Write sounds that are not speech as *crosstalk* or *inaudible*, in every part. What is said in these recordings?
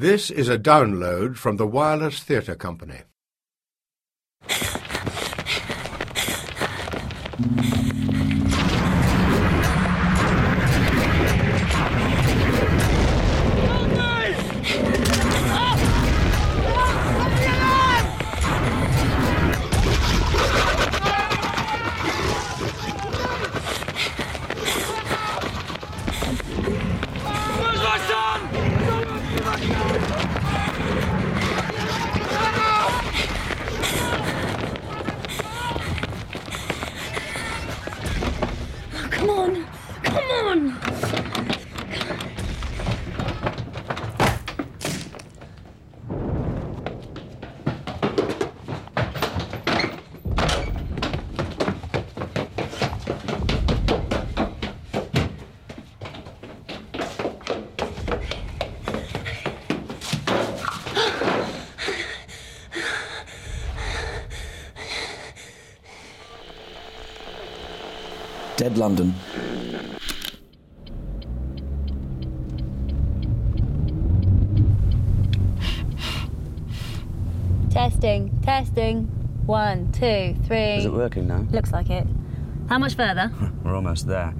This is a download from the Wireless Theatre Company. Come on! Come on! Dead London. Testing, testing. One, two, three. Is it working now? Looks like it. How much further? *laughs* We're almost there.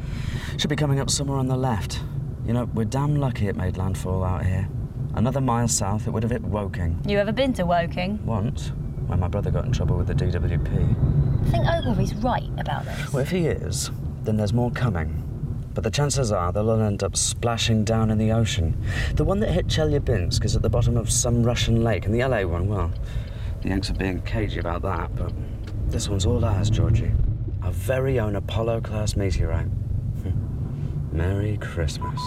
Should be coming up somewhere on the left. You know, we're damn lucky it made landfall out here. Another mile south, it would have hit Woking. You ever been to Woking? Once, when my brother got in trouble with the DWP. I think Ogilvy's right about this. Well, if he is, then there's more coming. But the chances are they'll all end up splashing down in the ocean. The one that hit Chelyabinsk is at the bottom of some Russian lake, and the LA one, well, the Yanks are being cagey about that, but this one's all ours, Georgie. Our very own Apollo class meteorite. *laughs* Merry Christmas.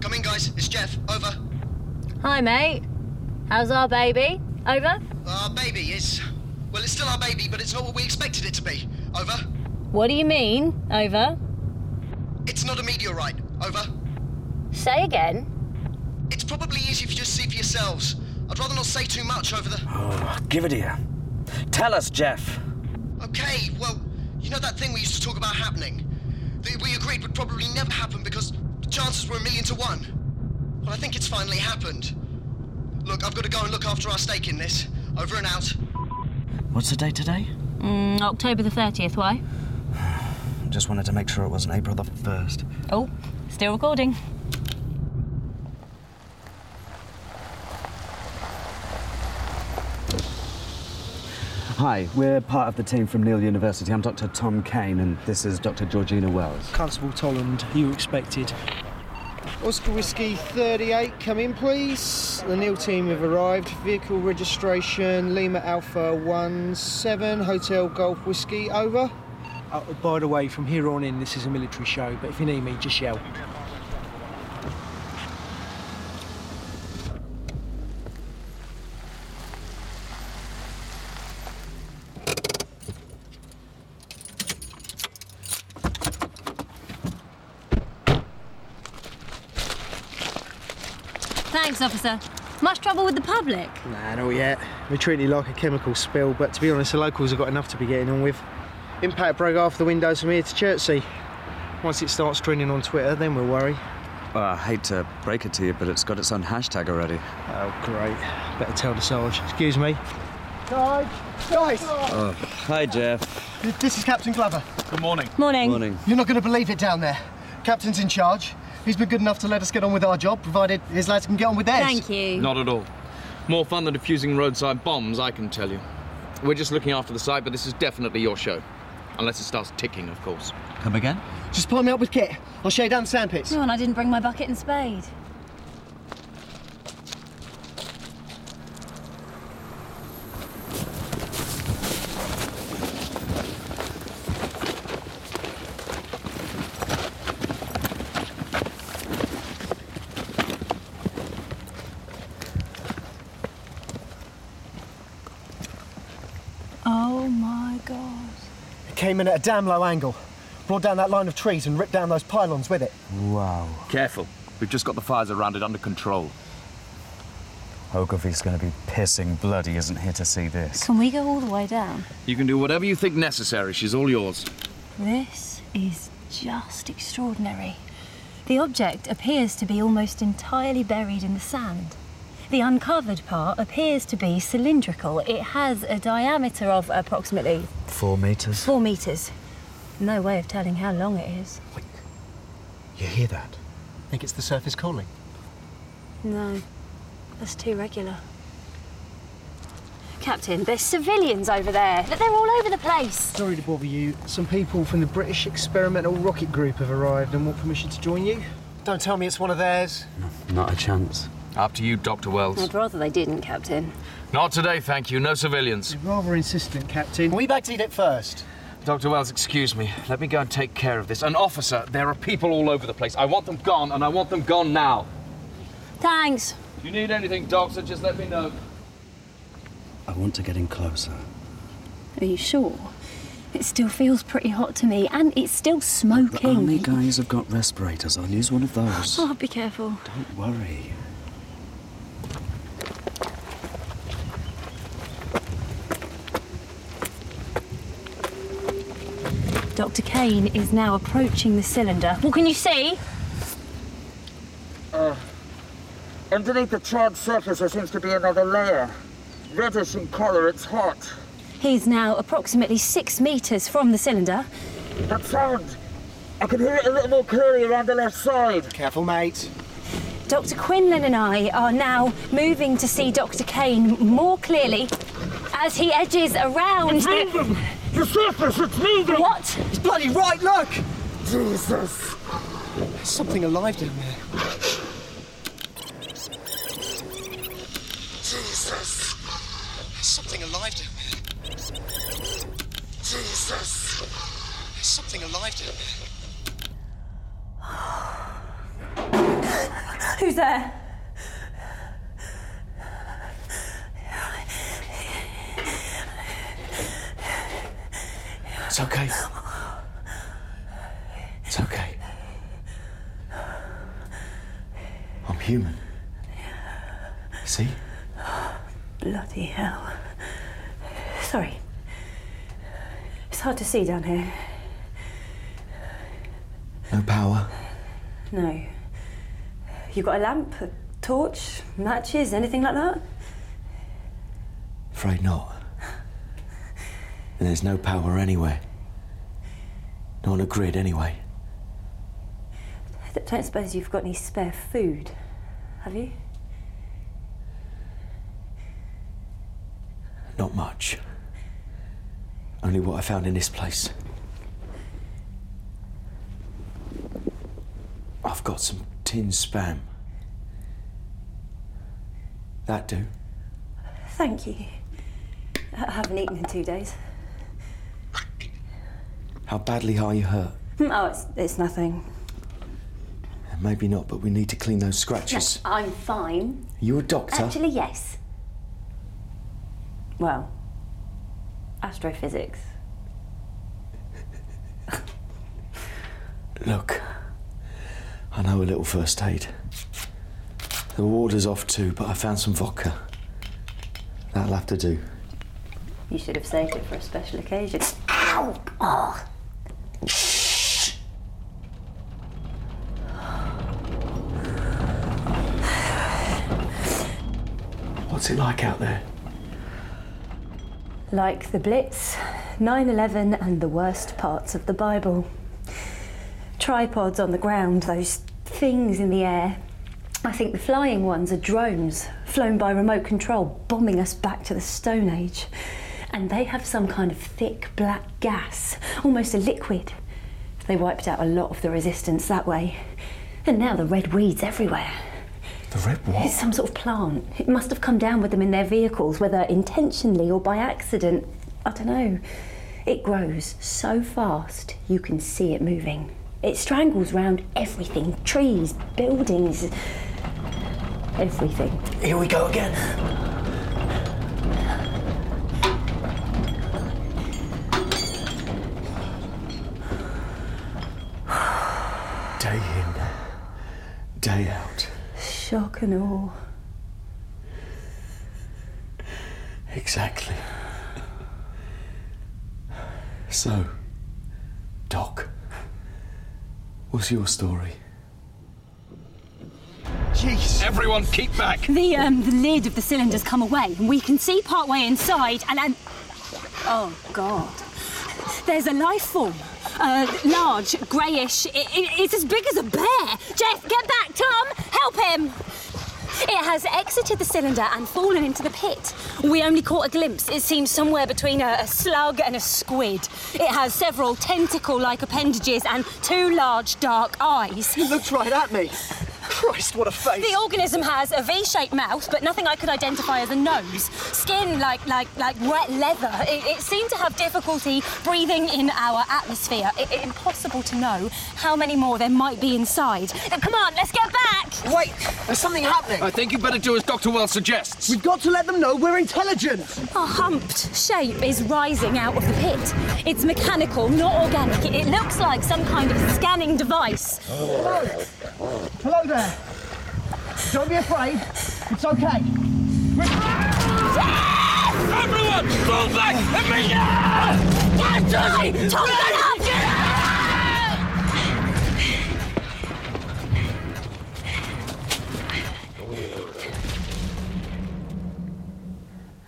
Come in, guys. It's Jeff. Over. Hi, mate. How's our baby? Over? Our baby is. Well, it's still our baby, but it's not what we expected it to be. Over. What do you mean? Over? It's not a meteorite. Over. Say again. It's probably easier if you just see for yourselves. I'd rather not say too much over the. Oh, give it here. Tell us, Jeff. Okay, well, you know that thing we used to talk about happening? That we agreed would probably never happen because the chances were a million to one. Well, I think it's finally happened. Look, I've got to go and look after our stake in this. Over and out. What's the date today? Mm, October the 30th, why? *sighs* Just wanted to make sure it wasn't April the 1st. Oh, still recording. Hi, we're part of the team from Neil University. I'm Dr. Tom Kane, and this is Dr. Georgina Wells. Constable Tolland, you expected. Oscar Whiskey 38, come in please. The Neil team have arrived. Vehicle registration Lima Alpha 17, Hotel Golf Whiskey, over. Uh, by the way, from here on in, this is a military show, but if you need me, just yell. Thanks, officer. Much trouble with the public? Nah, not yet. We treat it like a chemical spill, but to be honest, the locals have got enough to be getting on with. Impact broke half the windows from here to Chertsey. Once it starts trending on Twitter, then we'll worry. Well, I hate to break it to you, but it's got its own hashtag already. Oh, great. Better tell the Sarge. Excuse me. Guys, guys, Oh, hi, Jeff. this is Captain Glover. Good morning. Morning. Morning. You're not going to believe it down there. Captain's in charge. He's been good enough to let us get on with our job, provided his lads can get on with theirs. Thank you. Not at all. More fun than defusing roadside bombs, I can tell you. We're just looking after the site, but this is definitely your show. Unless it starts ticking, of course. Come again? Just pile me up with kit. I'll show you down the sandpits. No, and I didn't bring my bucket and spade. Oh my god. It came in at a damn low angle. Brought down that line of trees and ripped down those pylons with it. Wow. Careful. We've just got the fires around it under control. Ogilvy's going to be pissing blood he isn't here to see this. Can we go all the way down? You can do whatever you think necessary. She's all yours. This is just extraordinary. The object appears to be almost entirely buried in the sand. The uncovered part appears to be cylindrical. It has a diameter of approximately Four metres. four metres. No way of telling how long it is. You hear that? Think it's the surface calling? No, that's too regular. Captain, there's civilians over there. Look, They're all over the place. Sorry to bother you. Some people from the British Experimental Rocket Group have arrived and want permission to join you. Don't tell me it's one of theirs. Not a chance. Up to you, Dr. Wells. I'd rather they didn't, Captain. Not today, thank you. No civilians. You're rather insistent, Captain. We backed it first. Dr. Wells, excuse me. Let me go and take care of this. An officer, there are people all over the place. I want them gone, and I want them gone now. Thanks. If you need anything, Doctor, just let me know. I want to get in closer. Are you sure? It still feels pretty hot to me, and it's still smoking. The smoking. army guys have got respirators. I'll use one of those. Oh, be careful. Don't worry. Dr. Kane is now approaching the cylinder. What can you see? Uh, underneath the charred surface, there seems to be another layer. Reddish in colour, it's hot. He's now approximately six metres from the cylinder. That sound! I can hear it a little more clearly around the left side. Careful, mate. Dr. Quinlan and I are now moving to see Dr. Kane more clearly as he edges around. It's moving! The surface, it's moving! What? It's bloody right, look! Jesus! There's something alive down there. Jesus! There's something alive down there. Jesus! There's something alive down there. *sighs* Who's there? It's okay. It's okay. I'm human. See? Bloody hell. Sorry. It's hard to see down here. No power. No. You got a lamp, a torch, matches, anything like that? Afraid not. And there's no power anywhere. Not on a grid, anyway. I don't suppose you've got any spare food, have you? Not much. Only what I found in this place. I've got some tin spam. That do. Thank you. I haven't eaten in two days. How badly are you hurt? Mm, oh, it's, it's nothing. Maybe not, but we need to clean those No, scratches. I'm fine. You a doctor? Actually, yes. Well, astrophysics. Look, I know a little first aid. The water's off too, but I found some vodka. That'll have to do. You should have saved it for a special occasion. Ow! Oh. What's it like out there? Like the Blitz, 9 11, and the worst parts of the Bible. Tripods on the ground, those things in the air. I think the flying ones are drones flown by remote control, bombing us back to the Stone Age. And they have some kind of thick black gas, almost a liquid. They wiped out a lot of the resistance that way. And now the red weeds everywhere. The red what? It's some sort of plant. It must have come down with them in their vehicles, whether intentionally or by accident. I don't know. It grows so fast you can see it moving. It strangles round everything trees, buildings, everything. Here we go again. Day in, day out. Shock and awe. Exactly. So, Doc, what's your story? Jeez. Everyone, keep back. The um, the lid of the cylinder's come away, and we can see part way inside, and and oh god, there's a life form. Uh, large, greyish. It, it, it's as big as a bear. Jeff, get back, Tom. Help him. It has exited the cylinder and fallen into the pit. We only caught a glimpse. It seems somewhere between a, a slug and a squid. It has several tentacle like appendages and two large dark eyes. He looks right at me. Christ, what a face. The organism has a V-shaped mouth, but nothing I could identify as a nose. Skin like like like wet leather. It, it seemed to have difficulty breathing in our atmosphere. It, it- impossible to know how many more there might be inside. Uh, Come on, let's get back. Wait, there's something happening. I think you better do as Dr. Wells suggests. We've got to let them know we're intelligent. A humped shape is rising out of the pit. It's mechanical, not organic. It, it looks like some kind of scanning device. Hello there. Don't be afraid. It's okay. Everyone, fall back immediately! Tom, get up!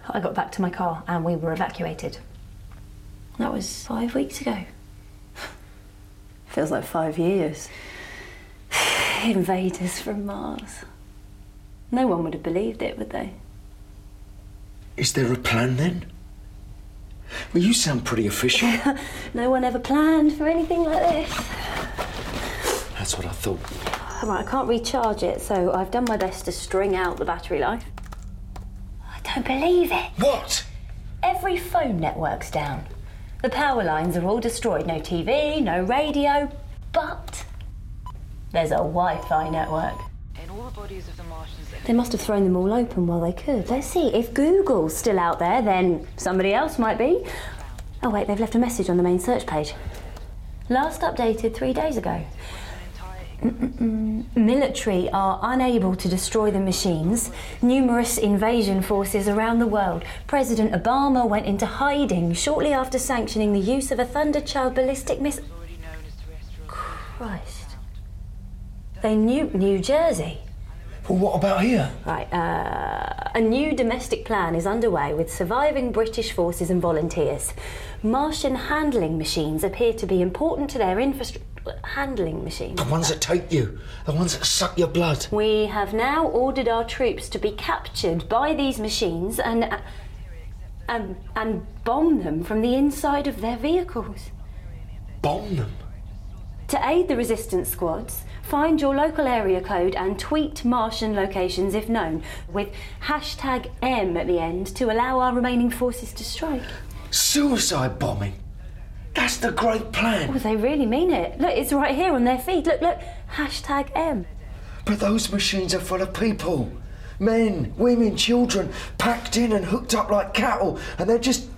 I got back to my car and we were evacuated. That was five weeks ago. *sighs* Feels like five years. Invaders from Mars. No one would have believed it, would they? Is there a plan then? Well, you sound pretty official. *laughs* No one ever planned for anything like this. That's what I thought. Right, I can't recharge it, so I've done my best to string out the battery life. I don't believe it. What? Every phone network's down. The power lines are all destroyed. No TV, no radio, but there's a Wi Fi network. They must have thrown them all open while they could. Let's see, if Google's still out there, then somebody else might be. Oh, wait, they've left a message on the main search page. Last updated three days ago. Mm-mm-mm. Military are unable to destroy the machines. Numerous invasion forces around the world. President Obama went into hiding shortly after sanctioning the use of a Thunderchild ballistic missile. Christ. They knew New Jersey. Well, what about here? Right, uh, a new domestic plan is underway with surviving British forces and volunteers. Martian handling machines appear to be important to their infrastructure. Handling machines. The ones that take you, the ones that suck your blood. We have now ordered our troops to be captured by these machines and uh, and and bomb them from the inside of their vehicles. Bomb them. To aid the resistance squads, find your local area code and tweet Martian locations if known, with hashtag M at the end to allow our remaining forces to strike. Suicide bombing. That's the great plan. Oh, they really mean it. Look, it's right here on their feed. Look, look, hashtag M. But those machines are full of people. Men, women, children, packed in and hooked up like cattle, and they're just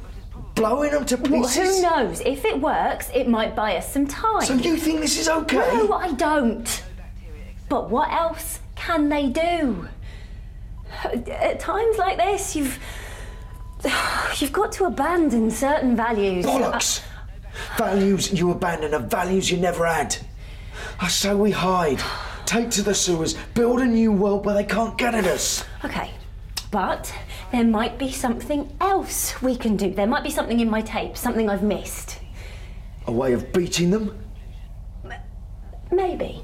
blowing them to Well, who knows? If it works, it might buy us some time. So you think this is okay? No, I don't. But what else can they do? At times like this, you've *sighs* you've got to abandon certain values. Bollocks! Values you abandon are values you never had. I say we hide. Take to the sewers, build a new world where they can't get at us. Okay, but there might be something else we can do. There might be something in my tape, something I've missed. A way of beating them? Maybe.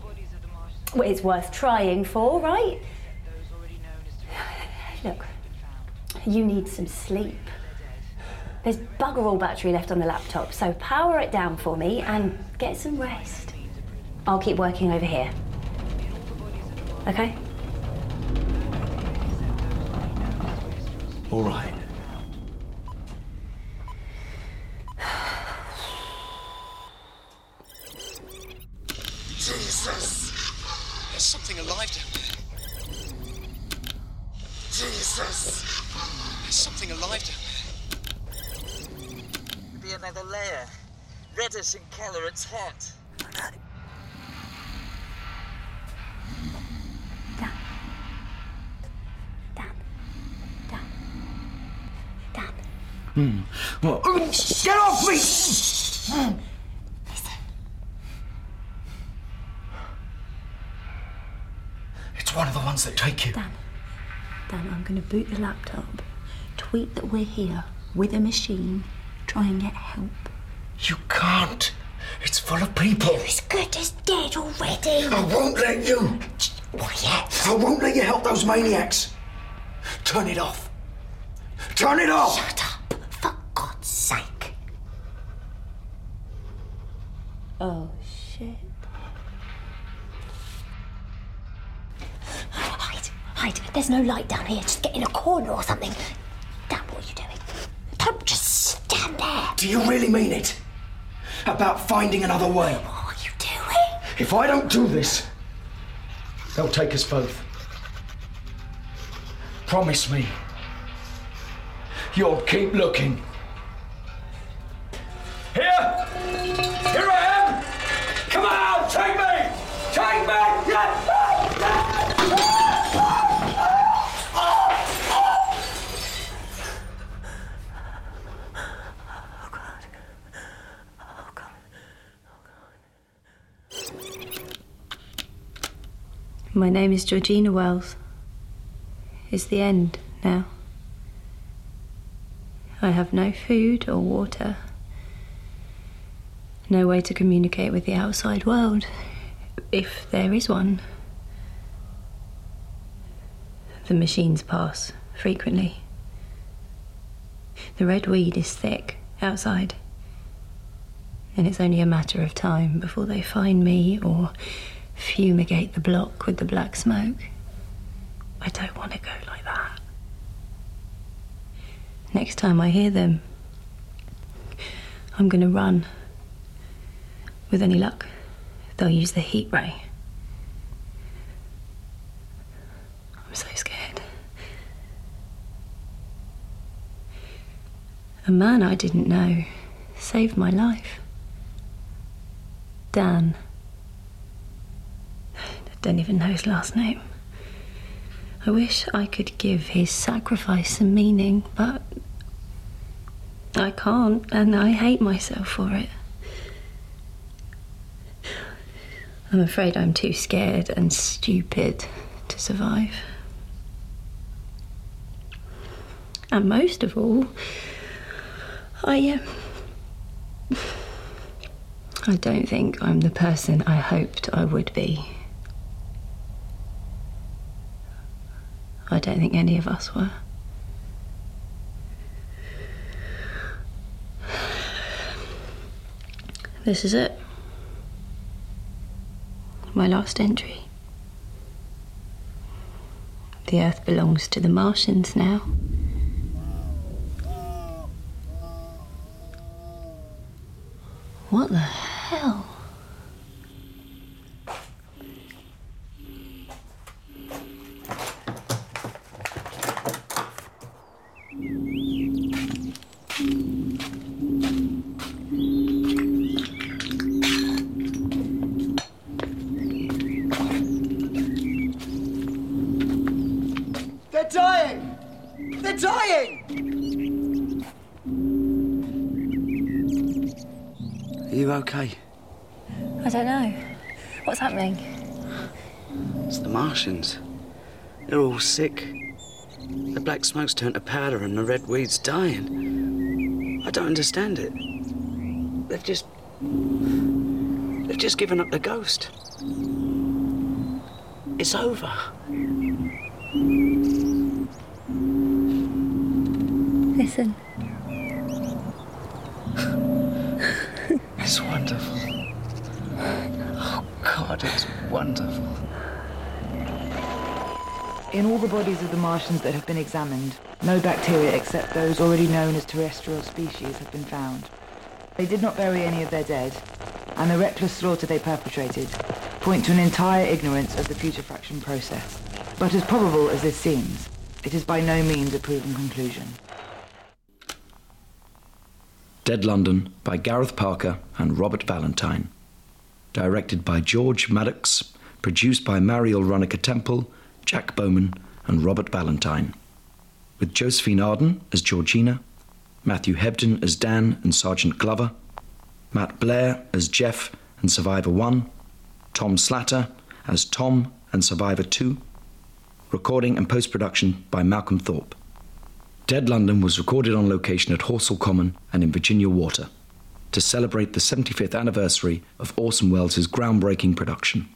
Well, it's worth trying for, right? *sighs* Look, you need some sleep. There's bugger all battery left on the laptop, so power it down for me and get some rest. I'll keep working over here. Okay? All right. Jesus! There's something alive down there. Jesus! There's something alive down there. Be another layer. Reddish in color, it's hot. What? Get off me! It's one of the ones that take you. Dan, Dan, I'm going to boot the laptop, tweet that we're here with a machine, try and get help. You can't. It's full of people. You're as good as dead already. I won't let you. Quiet. I won't let you help those maniacs. Turn it off. Turn it off. Shut up, Oh, shit. Hide, hide. There's no light down here. Just get in a corner or something. Dan, what are you doing? Don't just stand there. Do you really mean it? About finding another way? What are you doing? If I don't do this, they'll take us both. Promise me. You'll keep looking. Here! My name is Georgina Wells. It's the end now. I have no food or water, no way to communicate with the outside world, if there is one. The machines pass frequently. The red weed is thick outside, and it's only a matter of time before they find me or fumigate the block with the black smoke. I don't want to go like that. Next time I hear them, I'm going to run. With any luck, they'll use the heat ray. I'm so scared. A man I didn't know saved my life. Dan. Don't even know his last name. I wish I could give his sacrifice some meaning, but I can't, and I hate myself for it. I'm afraid I'm too scared and stupid to survive. And most of all, I um, I don't think I'm the person I hoped I would be. I don't think any of us were. This is it. My last entry. The Earth belongs to the Martians now. What the hell? They're dying! They're dying! Are you okay? I don't know. What's happening? It's the Martians. They're all sick. The black smoke's turned to powder and the red weed's dying. I don't understand it. They've just. They've just given up the ghost. It's over. Listen. It's wonderful. Oh, God, it's wonderful. In all the bodies of the Martians that have been examined, no bacteria except those already known as terrestrial species have been found. They did not bury any of their dead, and the reckless slaughter they perpetrated point to an entire ignorance of the putrefaction process. But as probable as this seems, it is by no means a proven conclusion. Dead London by Gareth Parker and Robert Valentine. Directed by George Maddox, produced by Mariele Runacre Temple, Jack Bowman, and Robert Valentine. With Josephine Arden as Georgina, Matthew Hebden as Dan and Sergeant Glover, Matt Blair as Jeff and Survivor 1, Tom Slatter as Tom and Survivor 2, recording and post production by Malcolm Thorpe. Dead London was recorded on location at Horsell Common and in Virginia Water to celebrate the 75th anniversary of Orson Welles' groundbreaking production.